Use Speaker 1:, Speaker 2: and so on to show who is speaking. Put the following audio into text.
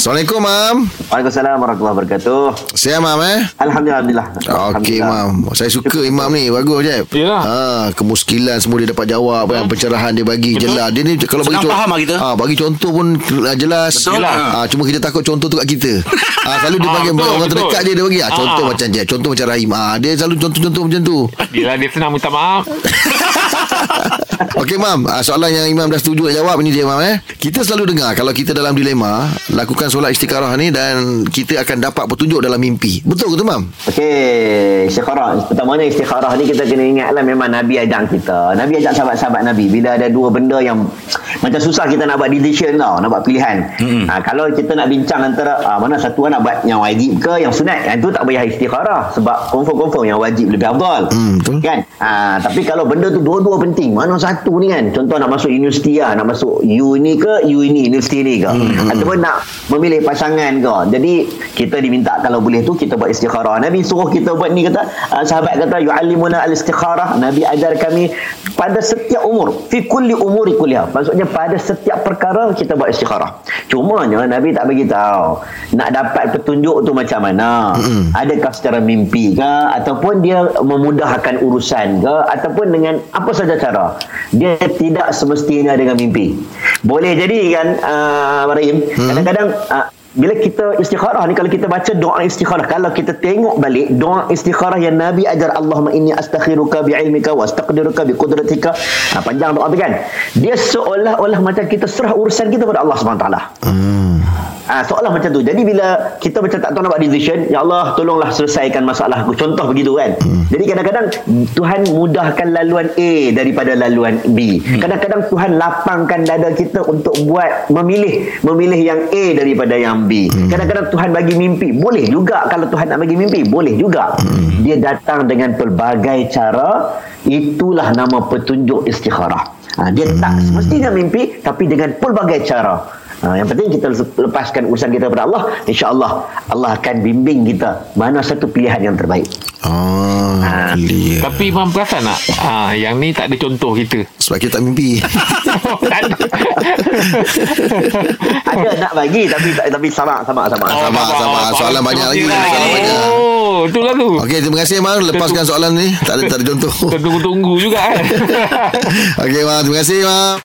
Speaker 1: Assalamualaikum, Mam.
Speaker 2: Waalaikumsalam warahmatullahi wabarakatuh.
Speaker 1: Sihat, Mam, eh?
Speaker 2: Alhamdulillah. Alhamdulillah.
Speaker 1: Okey. Mam. Saya suka Imam ni. Bagus, je.
Speaker 3: Yalah.
Speaker 1: Ha, kemuskilan semua dia dapat jawab kan. Pencerahan dia bagi jelas. Dia ni kalau bagi
Speaker 4: Senang faham lah kita.
Speaker 1: Ha, bagi contoh pun uh, jelas.
Speaker 4: Betul.
Speaker 3: Jelas.
Speaker 1: Ha, cuma kita takut contoh tu kat kita. ha, selalu dia
Speaker 3: Ah,
Speaker 1: bagi
Speaker 3: betul,
Speaker 1: orang
Speaker 3: betul.
Speaker 1: terdekat je dia bagi. Ha, contoh
Speaker 3: Ah.
Speaker 1: macam je. Contoh macam Rahim. Ha, dia selalu contoh-contoh macam tu.
Speaker 3: Dia dia senang minta maaf.
Speaker 1: Okey mam, ah, soalan yang Imam dah setuju nak jawab ini dia mam eh. Kita selalu dengar kalau kita dalam dilema, lakukan solat istikharah ni dan kita akan dapat petunjuk dalam mimpi. Betul ke tu mam?
Speaker 2: Okey, istikharah. Pertamanya istikharah ni kita kena ingatlah memang Nabi ajak kita. Nabi ajak sahabat-sahabat Nabi bila ada dua benda yang macam susah kita nak buat decision tau, nak buat pilihan. Mm-hmm. Ha, kalau kita nak bincang antara ha, mana satu nak buat yang wajib ke yang sunat, yang tu tak payah istikharah sebab confirm-confirm yang wajib lebih afdal.
Speaker 1: Hmm, betul.
Speaker 2: Kan? Ha, tapi kalau benda tu dua-dua penting, mana satu ni kan? Contoh nak masuk universiti lah, nak masuk U ni ke, U ini, universiti ni ke? Hmm, Ataupun nak memilih pasangan ke? Jadi kita diminta kalau boleh tu kita buat istikharah. Nabi suruh kita buat ni kata, uh, sahabat kata yu'allimuna al-istikharah. Nabi ajar kami pada setiap umur, fi kulli umuri kulliha. Maksudnya pada setiap perkara kita buat istikharah. Cumanya Nabi tak bagi tahu nak dapat petunjuk tu macam mana. Adakah secara mimpi ke ataupun dia memudahkan urusan ke ataupun dengan apa saja cara. Dia tidak semestinya dengan mimpi. Boleh jadi kan uh, Rahim, kadang-kadang uh, bila kita istikharah ni kalau kita baca doa istikharah kalau kita tengok balik doa istikharah yang Nabi ajar Allahumma inni astakhiruka bi'ilmika wa astaqdiruka biqudratika ha, panjang doa tu kan dia seolah-olah macam kita serah urusan kita pada Allah SWT
Speaker 1: Hmm.
Speaker 2: Ah, seolah macam tu. Jadi bila kita macam tak tahu nak buat decision, ya Allah tolonglah selesaikan masalah aku. Contoh begitu kan. Hmm. Jadi kadang-kadang Tuhan mudahkan laluan A daripada laluan B. Hmm. Kadang-kadang Tuhan lapangkan dada kita untuk buat memilih memilih yang A daripada yang B. Hmm. Kadang-kadang Tuhan bagi mimpi. Boleh juga kalau Tuhan nak bagi mimpi, boleh juga. Hmm. Dia datang dengan pelbagai cara. Itulah nama petunjuk istikharah. Ha, dia tak semestinya mimpi tapi dengan pelbagai cara. Ha, yang penting kita lepaskan urusan kita kepada Allah. InsyaAllah Allah akan bimbing kita mana satu pilihan yang terbaik.
Speaker 1: Ah,
Speaker 2: Ah.
Speaker 1: clear.
Speaker 3: Tapi Imam perasan tak? Ah, yang ni tak ada contoh kita.
Speaker 1: Sebab kita tak mimpi.
Speaker 3: tak ada.
Speaker 2: Ada nak bagi tapi tapi sama sama sama.
Speaker 3: Oh,
Speaker 1: Sama, sama. Soalan banyak lagi. Soalan banyak.
Speaker 3: Oh, itulah tu.
Speaker 1: Okey, terima kasih mam. Lepaskan soalan ni. Tak ada tak ada contoh.
Speaker 3: Tunggu-tunggu juga kan.
Speaker 1: Okey mam, terima kasih mam.